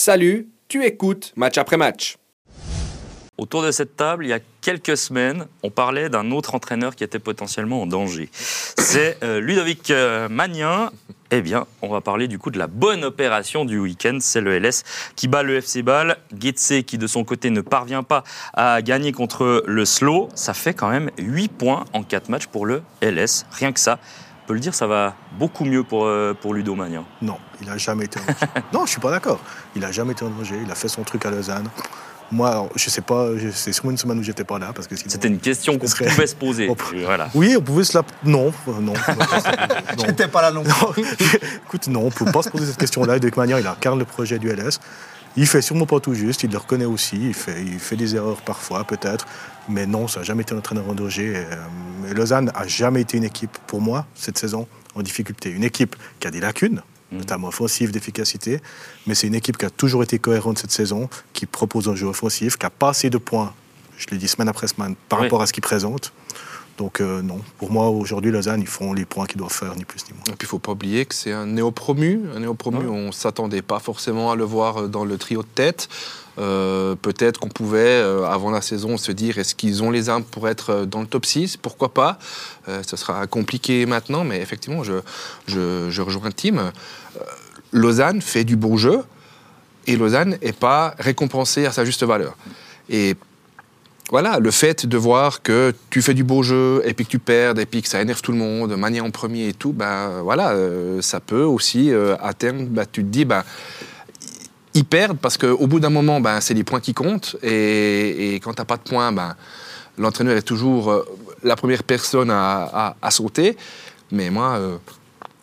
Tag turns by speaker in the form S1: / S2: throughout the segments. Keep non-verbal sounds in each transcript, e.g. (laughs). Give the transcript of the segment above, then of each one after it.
S1: Salut, tu écoutes match après match.
S2: Autour de cette table, il y a quelques semaines, on parlait d'un autre entraîneur qui était potentiellement en danger. C'est euh, Ludovic euh, Magnin. Eh bien, on va parler du coup de la bonne opération du week-end. C'est le LS qui bat le FC Ball. Getse qui, de son côté, ne parvient pas à gagner contre le Slow. Ça fait quand même 8 points en 4 matchs pour le LS. Rien que ça. On peut le dire, ça va beaucoup mieux pour, euh, pour Ludo Magnin.
S3: Non, il n'a jamais été en danger. (laughs) non, je suis pas d'accord. Il n'a jamais été en danger. Il a fait son truc à Lausanne. Moi, alors, je sais pas, c'est sûrement une semaine où j'étais pas là parce que sinon-
S2: C'était une question qu'on
S3: serait-
S2: pouvait se poser. (laughs) Voilà.
S3: Oui, on pouvait se la. Non, euh, non. (laughs) non.
S4: J'étais pas là non plus.
S3: Non, Écoute, non, on ne peut pas se poser cette question-là. De toute manière, il incarne le projet du LS. Il fait sûrement pas tout juste, il le reconnaît aussi. Il fait, il fait des erreurs parfois, peut-être. Mais non, ça n'a jamais été un entraîneur en danger. Et, euh, Lausanne n'a jamais été une équipe, pour moi, cette saison, en difficulté. Une équipe qui a des lacunes, notamment offensives, d'efficacité. Mais c'est une équipe qui a toujours été cohérente cette saison, qui propose un jeu offensif, qui a pas assez de points, je l'ai dit semaine après semaine, par
S2: Oui.
S3: rapport à ce qu'il présente. Donc euh, non, pour moi, aujourd'hui, Lausanne, ils font les points qu'ils doivent faire, ni plus ni moins.
S5: Et puis il ne faut pas oublier que c'est un néo-promu. Un néo-promu, on ne s'attendait pas forcément à le voir dans le trio de tête. Euh, Peut-être qu'on pouvait, euh, avant la saison, se dire est-ce qu'ils ont les armes pour être euh, dans le top 6 Pourquoi pas? Euh, Ce sera compliqué maintenant, mais effectivement, je, je, je rejoins Tim. Euh, Lausanne fait du bon jeu et Lausanne n'est pas récompensée à sa juste valeur. Et voilà, le fait de voir que tu fais du beau jeu et puis que tu perds et puis que ça énerve tout le monde, manier en premier et tout, ben voilà, euh, ça peut aussi euh, à terme, ben, tu te dis, ben ils perdent parce qu'au bout d'un moment, ben, c'est les points qui comptent et, et quand t'as pas de points, ben l'entraîneur est toujours euh, la première personne à, à- sauter. Mais moi,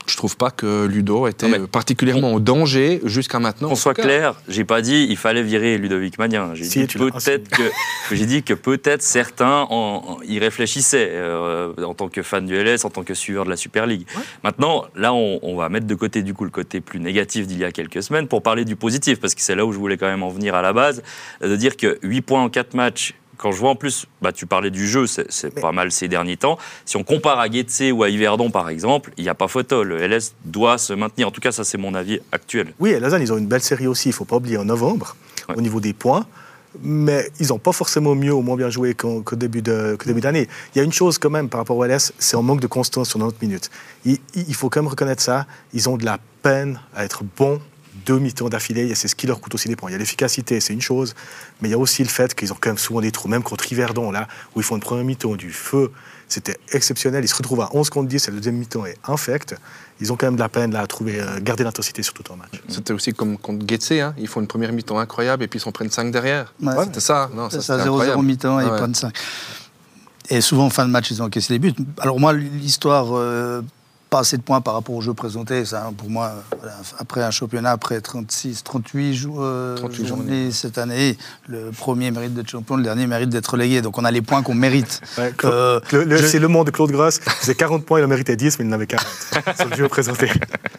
S5: je trouve pas que Ludo était
S2: Non,
S5: particulièrement en danger jusqu'à maintenant.
S2: Qu'on soit
S5: cas.
S2: clair, j'ai pas dit il fallait virer Ludovic Magnin. J'ai
S3: Si,
S2: dit peut-être que (laughs) j'ai dit que peut-être certains en- en- y réfléchissaient euh, en tant que fan du LS, en tant que suiveur de la Super League. Maintenant, là, on, on va mettre de côté du coup le côté plus négatif d'il y a quelques semaines pour parler du positif, parce que c'est là où je voulais quand même en venir à la base, euh, de dire que 8 points en 4 matchs. Quand je vois en plus, bah, tu parlais du jeu, c'est pas mal ces derniers temps. Si on compare à Getse ou à Yverdon par exemple, il n'y a pas photo. Le LS doit se maintenir. En tout cas, ça c'est mon avis actuel.
S3: Oui, et Lausanne, ils ont une belle série aussi, il ne faut pas oublier, en novembre,
S2: Ouais.
S3: au niveau des points. Mais ils n'ont pas forcément mieux ou moins bien joué qu'au qu'au début de- qu'au début d'année. Il y a une chose quand même par rapport au LS, c'est un manque de constance sur 90 minutes. Il, il faut quand même reconnaître ça. Ils ont de la peine à être bons deux mi-temps d'affilée, et c'est ce qui leur coûte aussi des points. Il y a l'efficacité, c'est une chose, mais il y a aussi le fait qu'ils ont quand même souvent des trous, même contre Yverdon, là, où ils font une première mi-temps du feu, c'était exceptionnel. Ils se retrouvent à 11 contre 10, et le deuxième mi-temps est infect. Ils ont quand même de la peine là, à trouver, euh, garder l'intensité sur tout un match.
S5: C'était aussi comme contre Getse, hein. ils font une première mi-temps incroyable et puis ils s'en prennent 5 derrière.
S4: Ouais.
S5: C'était ça, non, ça,
S4: C'est ça,
S5: c'était
S4: 0-0
S5: incroyable.
S4: mi-temps et
S5: Ouais.
S4: pas de 5. Et souvent, en fin de match, ils ont encaissé des buts. Alors moi, l'histoire, euh, pas assez de points par rapport au jeu présenté, ça, pour moi, euh, voilà, après un championnat, après 36, 38 jou- euh,
S5: 38
S4: journées
S5: journées.
S4: cette année, le premier mérite d'être champion, le dernier mérite d'être relégué. Donc on a les points qu'on mérite.
S3: Ouais,
S4: Euh,
S3: le-
S4: je-
S3: C'est le monde de Claude Grasse. C'est 40 points, il en méritait 10, mais il en avait 40 (laughs) sur le jeu présenté.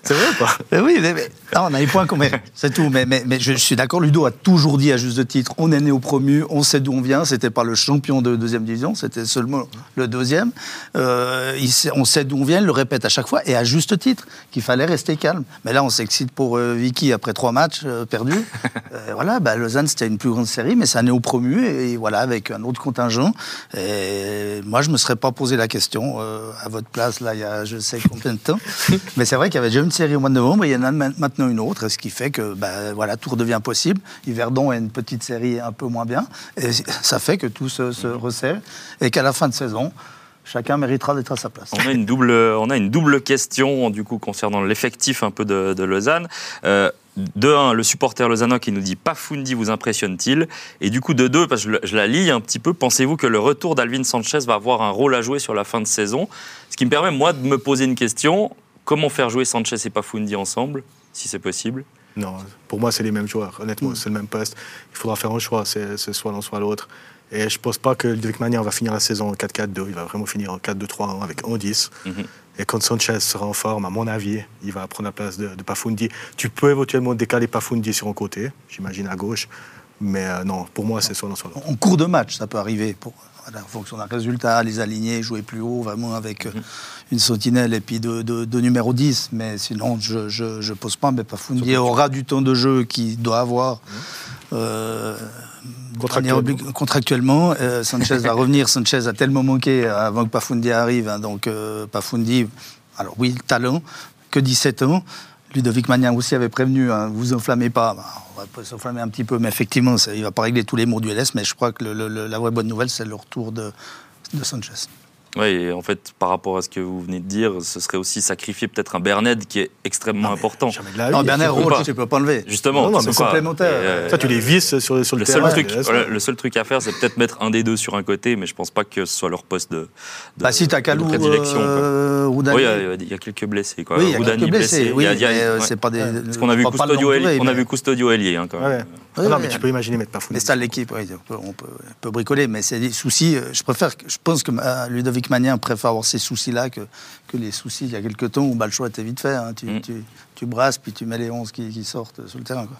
S3: C'est vrai ou pas?
S4: Mais oui, mais, mais- non, on a les points qu'on mérite, c'est tout. Mais, mais, mais je, je suis d'accord, Ludo a toujours dit à juste titre, on est né au promu, on sait d'où on vient, c'était pas le champion de deuxième division, c'était seulement le deuxième. Euh, il sait- on sait d'où on vient, il le répète à chaque fois, et à juste titre, qu'il fallait rester calme. Mais là, on s'excite pour euh, Vicky après trois matchs euh, perdus. (laughs) Euh, voilà, bah, Lausanne, c'était une plus grande série, mais c'est un néo promu, et, et voilà, avec un autre contingent. Et moi, je me serais pas posé la question à votre place, là, il y a je sais combien de temps. (laughs) Mais c'est vrai qu'il y avait déjà une série au mois de novembre, et il y en a ma- maintenant une autre, ce qui fait que bah, voilà, tout redevient possible. Yverdon a une petite série un peu moins bien, et ça fait que tout se, se resserre, et qu'à la fin de saison, chacun méritera d'être à sa place.
S2: On a une double, on a une double question du coup concernant l'effectif un peu de, de Lausanne. Euh, de un, le supporter lausannois qui nous dit Pafundi vous impressionne-t-il? Et du coup de deux, parce que je, la lis un petit peu, pensez-vous que le retour d'Alvin Sanchez va avoir un rôle à jouer sur la fin de saison? Ce qui me permet moi de me poser une question comment faire jouer Sanchez et Pafundi ensemble, si c'est possible?
S3: Non, pour moi, c'est les mêmes joueurs. Honnêtement, c'est le même poste. Il faudra faire un choix, c'est soit l'un, soit l'autre. Et je ne pense pas que Ludovic Magnan va finir la saison en 4-4-2. Il va vraiment finir en 4-2-3-1 avec 1-10.
S2: Mhm.
S3: Et quand Sanchez sera en forme, à mon avis, il va prendre la place de, de Pafundi. Tu peux éventuellement décaler Pafundi sur un côté, j'imagine à gauche. Mais euh, non, pour moi, c'est soit l'un soit l'autre.
S4: En cours de match, ça peut arriver. Pour, voilà, en fonction d'un résultat, les aligner, jouer plus haut, vraiment avec euh, une sentinelle et puis deux de, de numéro 10. Mais sinon, je ne pose pas. Mais Pafundi aura du temps de jeu qu'il doit avoir. Euh,
S3: Contractuellement.
S4: euh, Sanchez va (laughs) revenir. Sanchez a tellement manqué avant que Pafundi arrive. hein, donc euh, Pafundi, alors oui, le talent, que 17 ans. Ludovic Magnan aussi avait prévenu, hein, vous enflammez pas. Bah, on va s'enflammer un petit peu, mais effectivement, ça, il va pas régler tous les maux du LS. Mais je crois que le- le- le- la vraie bonne nouvelle, c'est le retour de, de Sanchez.
S2: Oui, et en fait, par rapport à ce que vous venez de dire, ce serait aussi sacrifier peut-être un Berned qui est extrêmement important.
S3: La
S4: Non. Bernard
S2: pas.
S4: tu peux pas enlever.
S2: Justement,
S3: Non, non,
S2: c'est
S3: mais
S2: ça.
S4: complémentaire.
S2: Euh,
S3: Ça, tu les visses sur, sur le,
S2: le
S3: terrain.
S2: seul, truc,
S3: et là,
S2: voilà, le seul truc à faire, c'est peut-être mettre un des deux sur un côté, mais je pense pas que ce soit leur poste de, de,
S4: Bah, si t'as
S2: de prédilection.
S4: euh.
S2: Oui, il y a- il y, a quelques blessés. Quoi.
S4: Oui, il y a quelques blessés. Oui, euh,
S2: ouais.
S4: c'est pas des.
S2: Parce qu'on a vu
S4: pas le
S2: Custodio ailier- on a vu Custodio hein, quand même.
S3: Non, mais tu peux imaginer mettre Pafundi.
S4: Mais c'est à l'équipe, on peut, bricoler, mais c'est des soucis. euh, Je préfère, je pense que euh, Magnin préfère avoir ces soucis-là que, que les soucis il y a quelques temps où bah, le choix était vite fait. hein. Tu,
S2: Mm.
S4: tu, tu brasses, puis tu mets les 11 qui, qui sortent sur le terrain. Quoi.